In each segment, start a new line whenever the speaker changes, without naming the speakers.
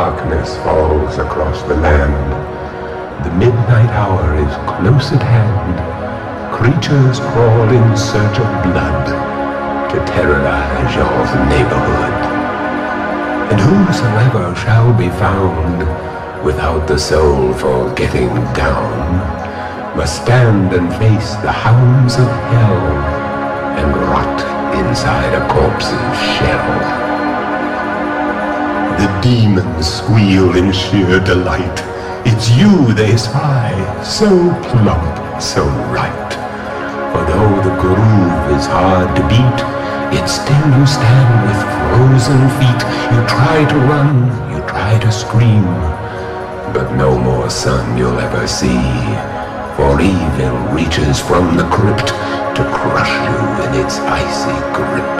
darkness falls across the land. The midnight hour is close at hand. Creatures crawl in search of blood to terrorize your neighborhood. And whosoever shall be found without the soul for getting down must stand and face the hounds of hell and rot inside a corpse's shell. The demons squeal in sheer delight. It's you they spy, so plump, so right. For though the groove is hard to beat, yet still you stand with frozen feet. You try to run, you try to scream, but no more sun you'll ever see. For evil reaches from the crypt to crush you in its icy grip.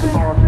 Come on,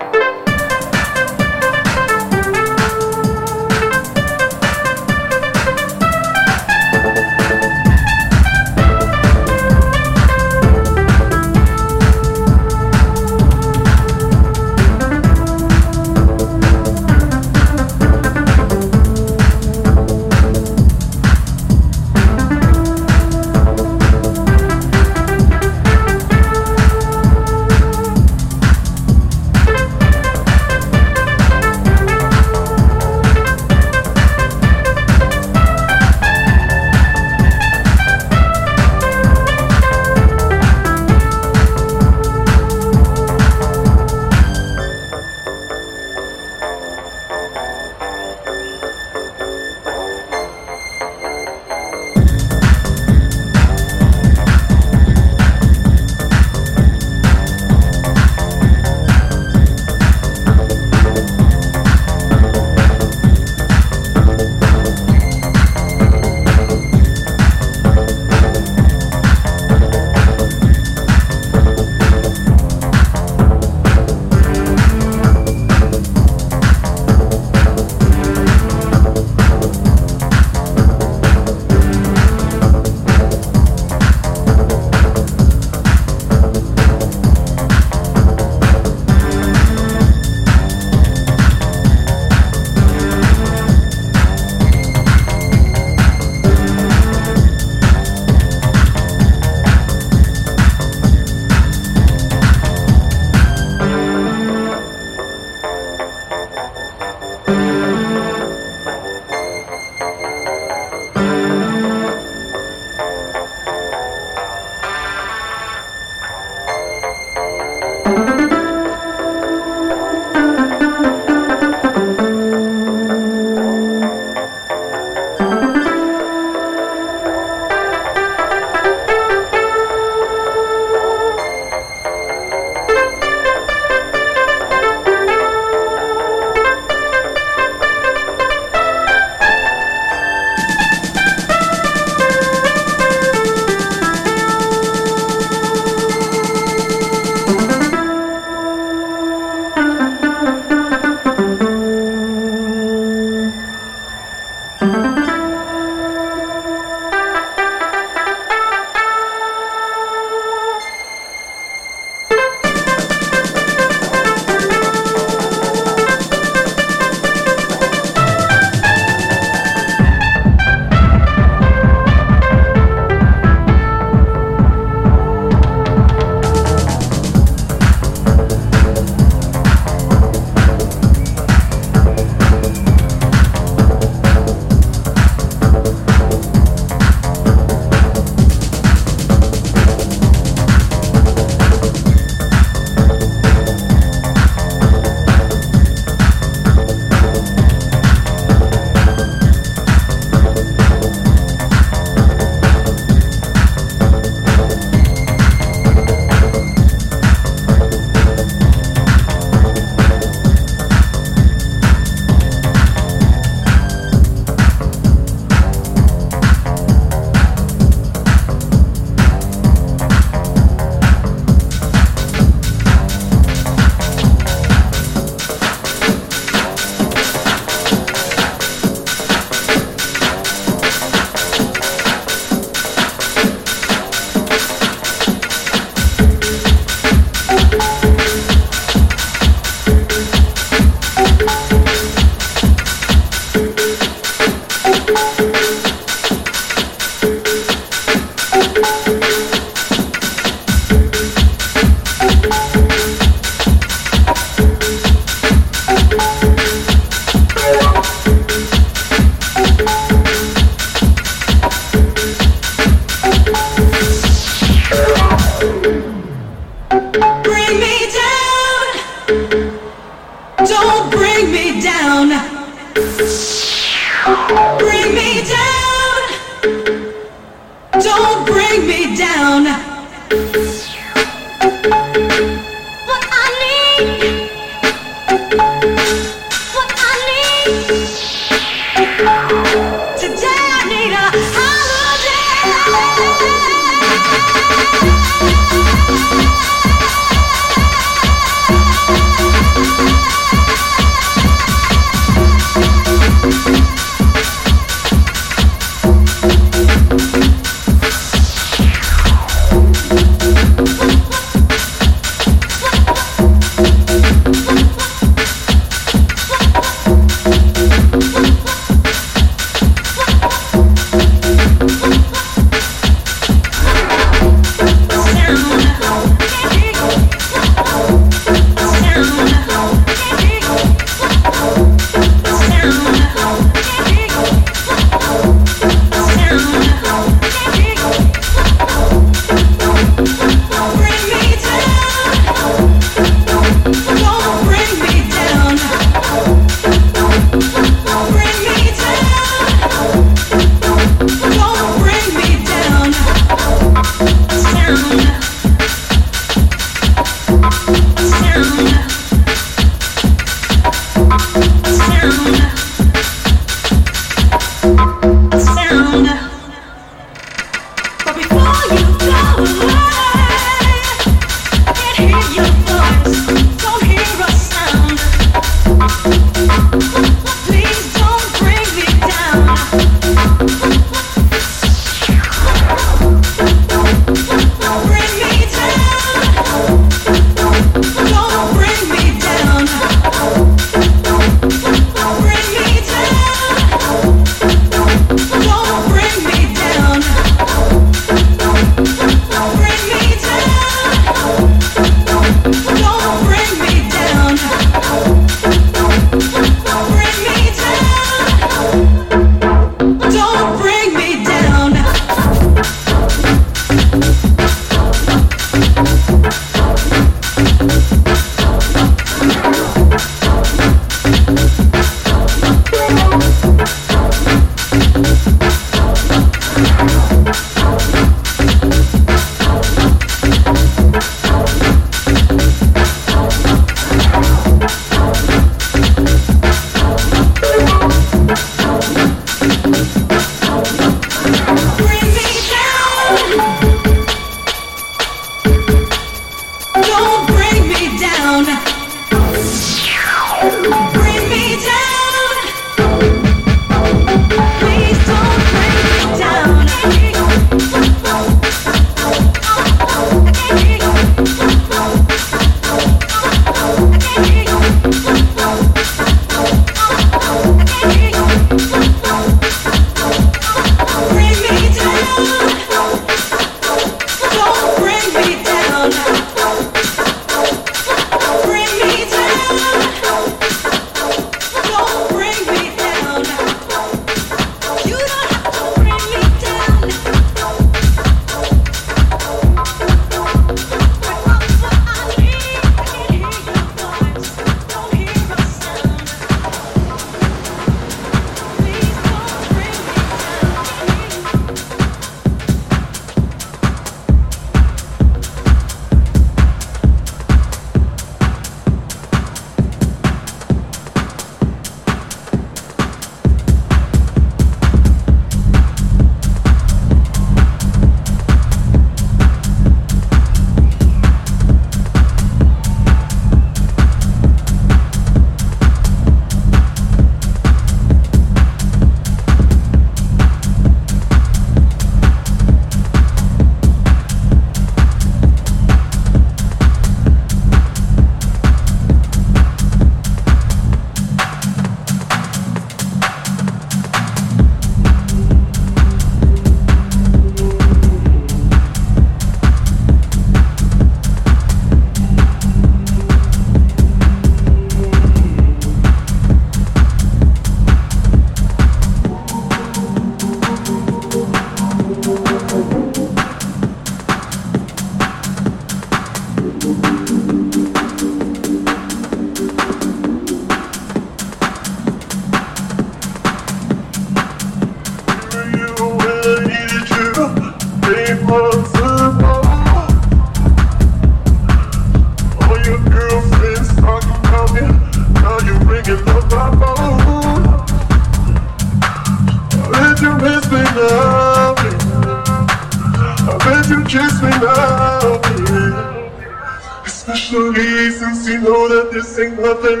You're
the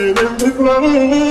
in the club.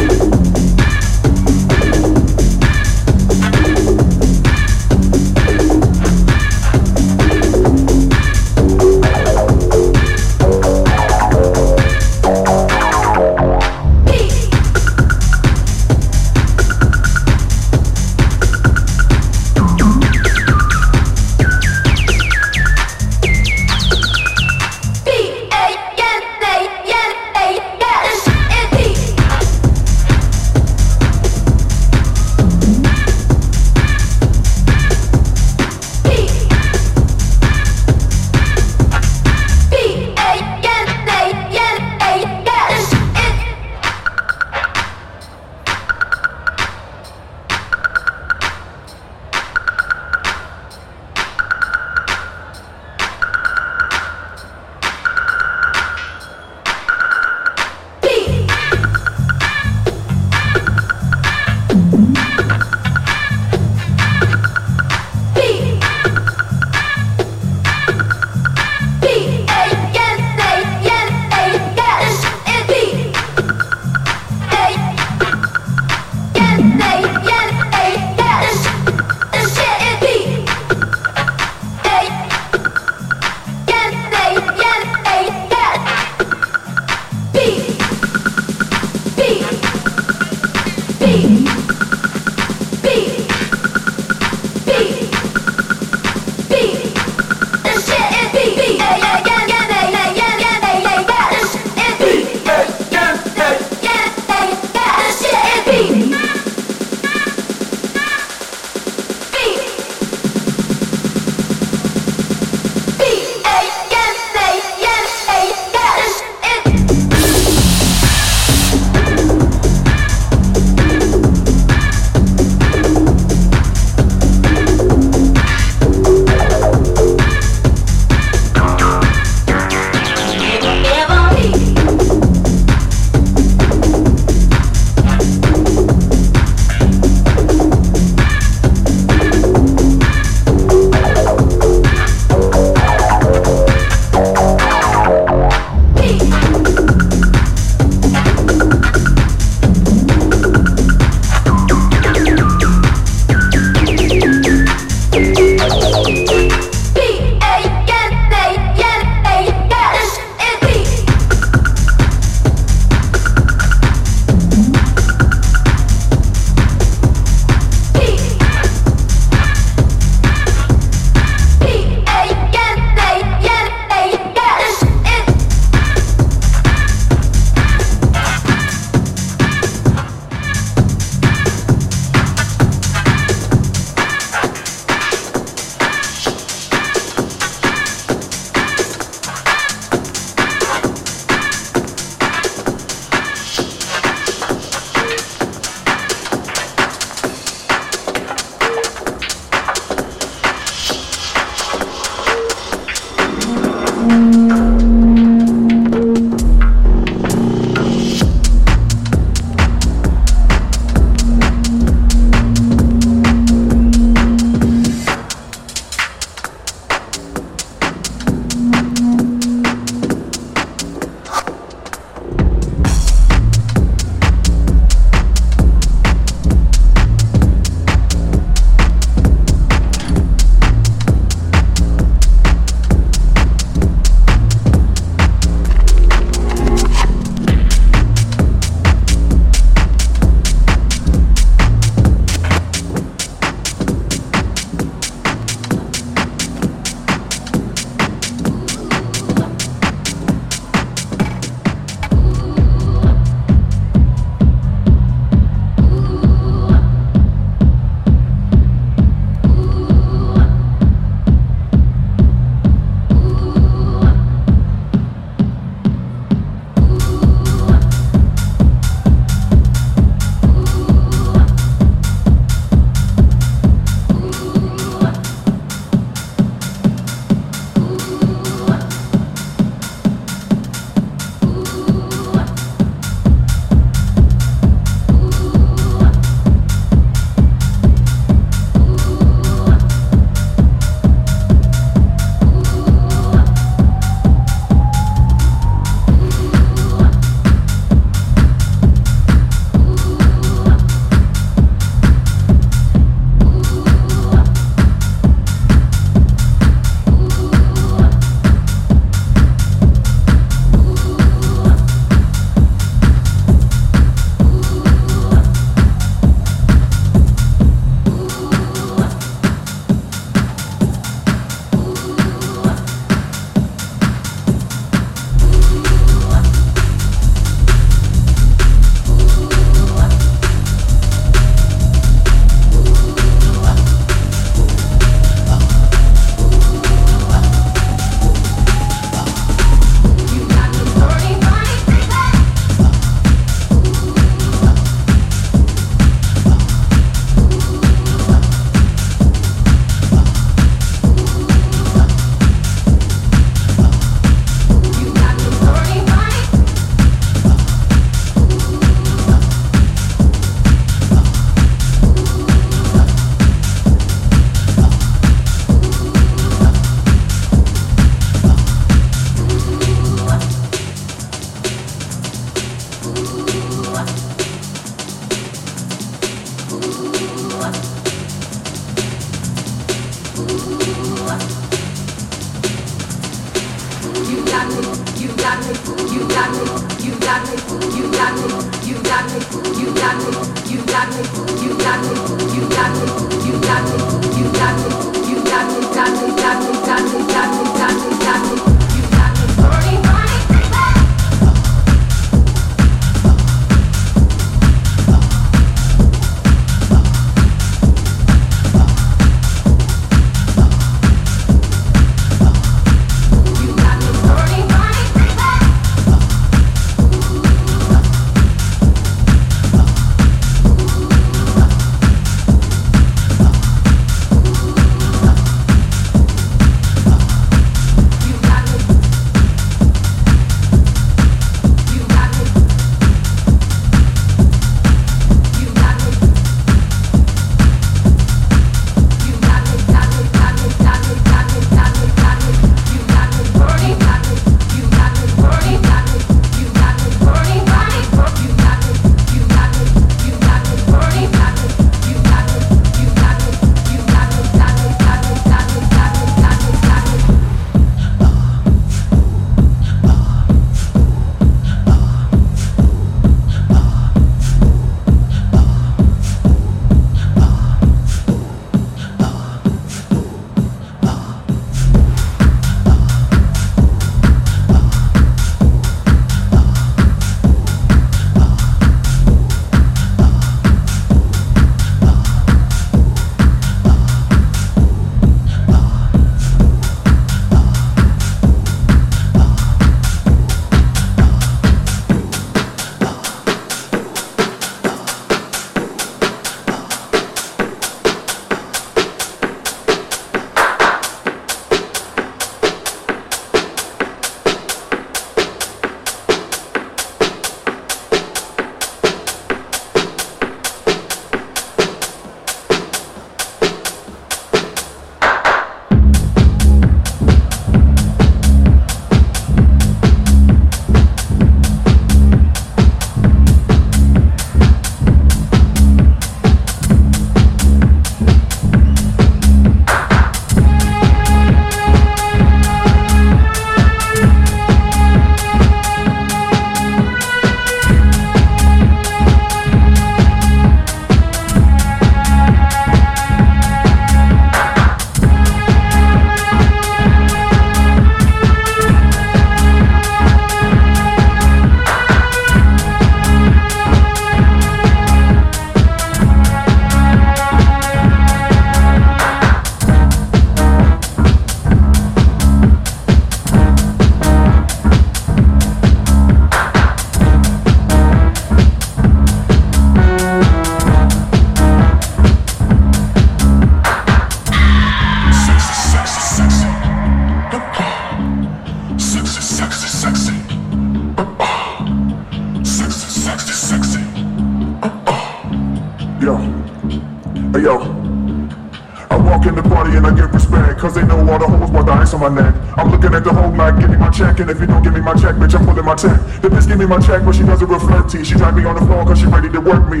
Me my check, but she doesn't reflect to. She drive me on the floor cause she ready to work me.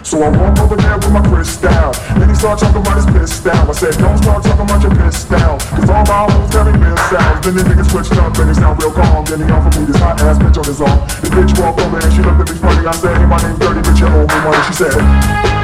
So I walk over there with my Cristal. Then he start talking about his piss down. I said, don't start talking about your piss down. Cause all my hoes carry missiles. Then the nigga switched up and he sound real calm. Then he offered me this hot ass bitch on his arm. The bitch walked over and she looked at me funny. I said, hey, my name's Dirty, bitch, you owe me money. She said,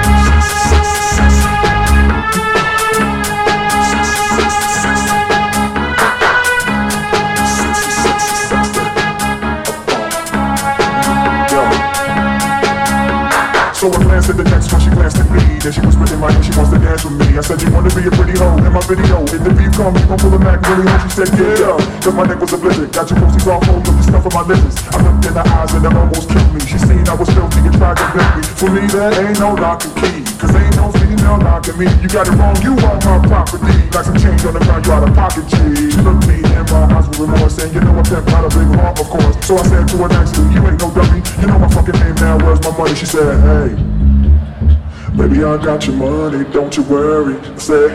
Then she whispered in my ear, she wants to dance with me. I said, you wanna be a pretty hoe? In my video If the beef come, you gon' pull a Mac really home She said, yeah, cause my neck was a blizzard. Got your pussies all full of the stuff on my lips. I looked in her eyes and that almost killed me. She seen I was filthy and tried to bend me. For me, there ain't no lock and key. Cause ain't no female knocking me. You got it wrong, you are my property. Like some change on the ground, you out of pocket, G. She looked me in my eyes with remorse And you know I kept out a big heart, of course. So I said to her nicely, you ain't no dummy. You know my fucking name now, where's my money? She said, hey Baby, I got your money, don't you worry. Say,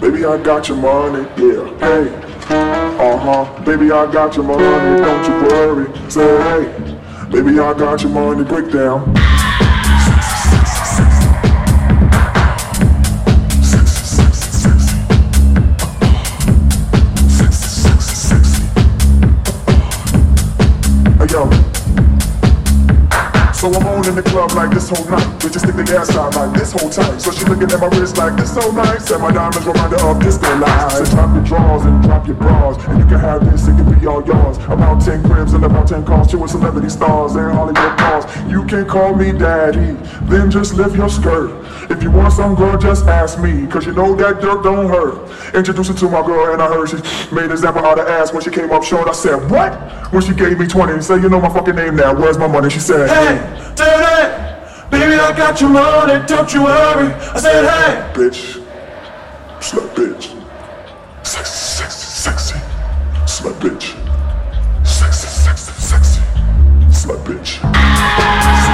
baby, I got your money, yeah. Hey, uh huh. Baby, I got your money, don't you worry. Say, hey, baby, I got your money, break down. So I'm on in the club like this whole night. Bitches stick their ass out like this whole tight. So she looking at my wrist like this so nice. And my diamonds remind her of disco lights. So drop your drawers and drop your bras. And you can have this, it can be all yours. About 10 cribs and about 10 cars. Two celebrity stars and Hollywood stars. You can call me daddy, then just lift your skirt. If you want some girl, just ask me. Cause you know that dirt don't hurt. Introduce her to my girl and I heard she made an example out of ass when she came up short. I said, what? When she gave me 20, say, you know my fucking name now. Where's my money? She said,
Hey, dirty, baby, I got your money, don't you worry. I said, hey,
bitch, slut bitch, sexy, sexy, sexy, slut bitch, sexy, sexy, sexy, slut bitch.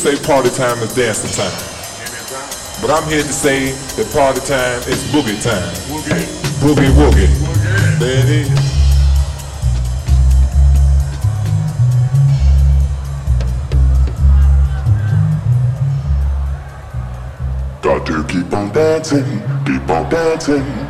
Say party time is dancing time. But I'm here to say that party time is boogie time. Boogie. Boogie woogie. woogie. There it is.
Got to keep on dancing, keep on dancing.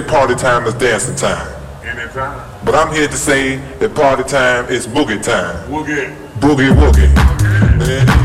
say party time is dancing time.
Anytime.
But I'm here to say that party time is boogie time.
Boogie.
Boogie woogie.
Okay.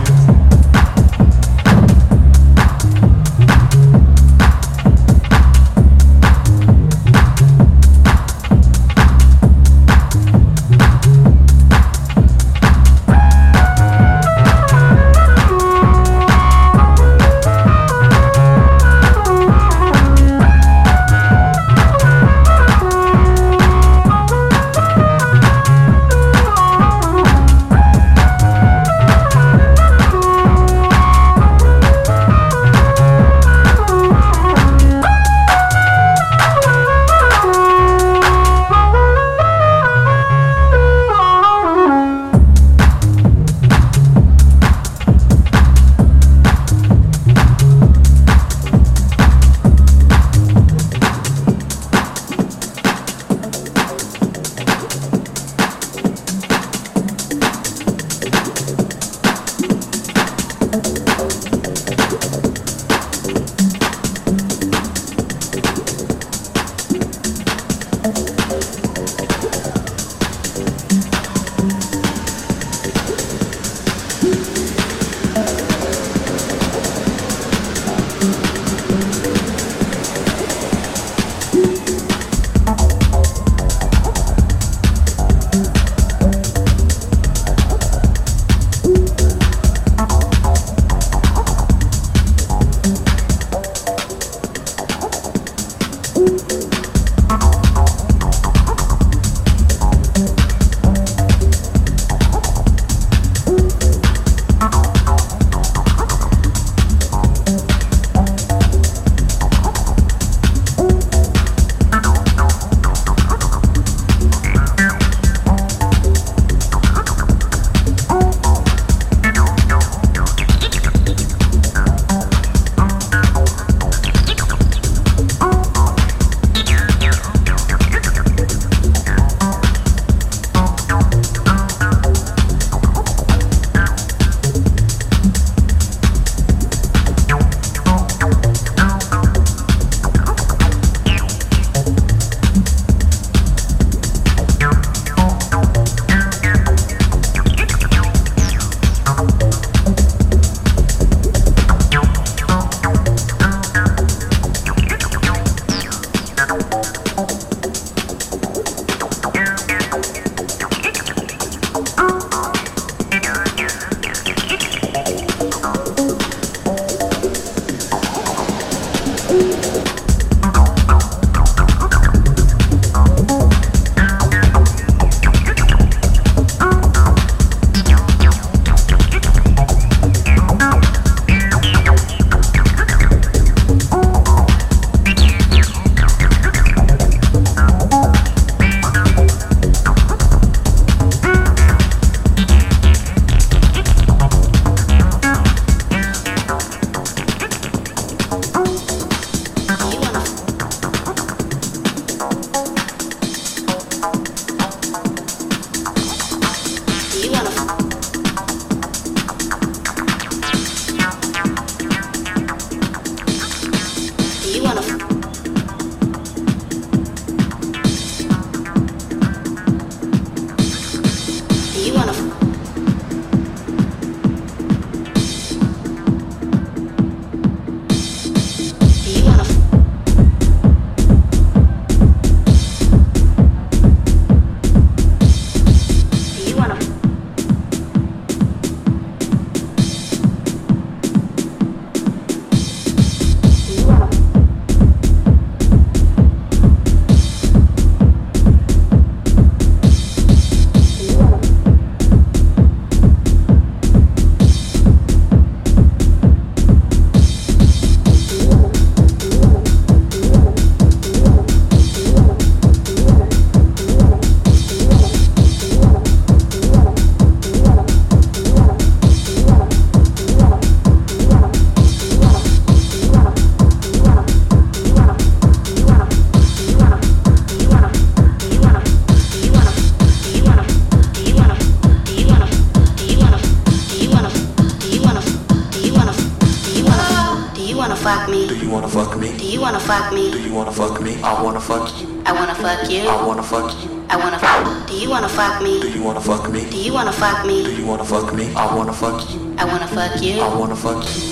Fuck
you.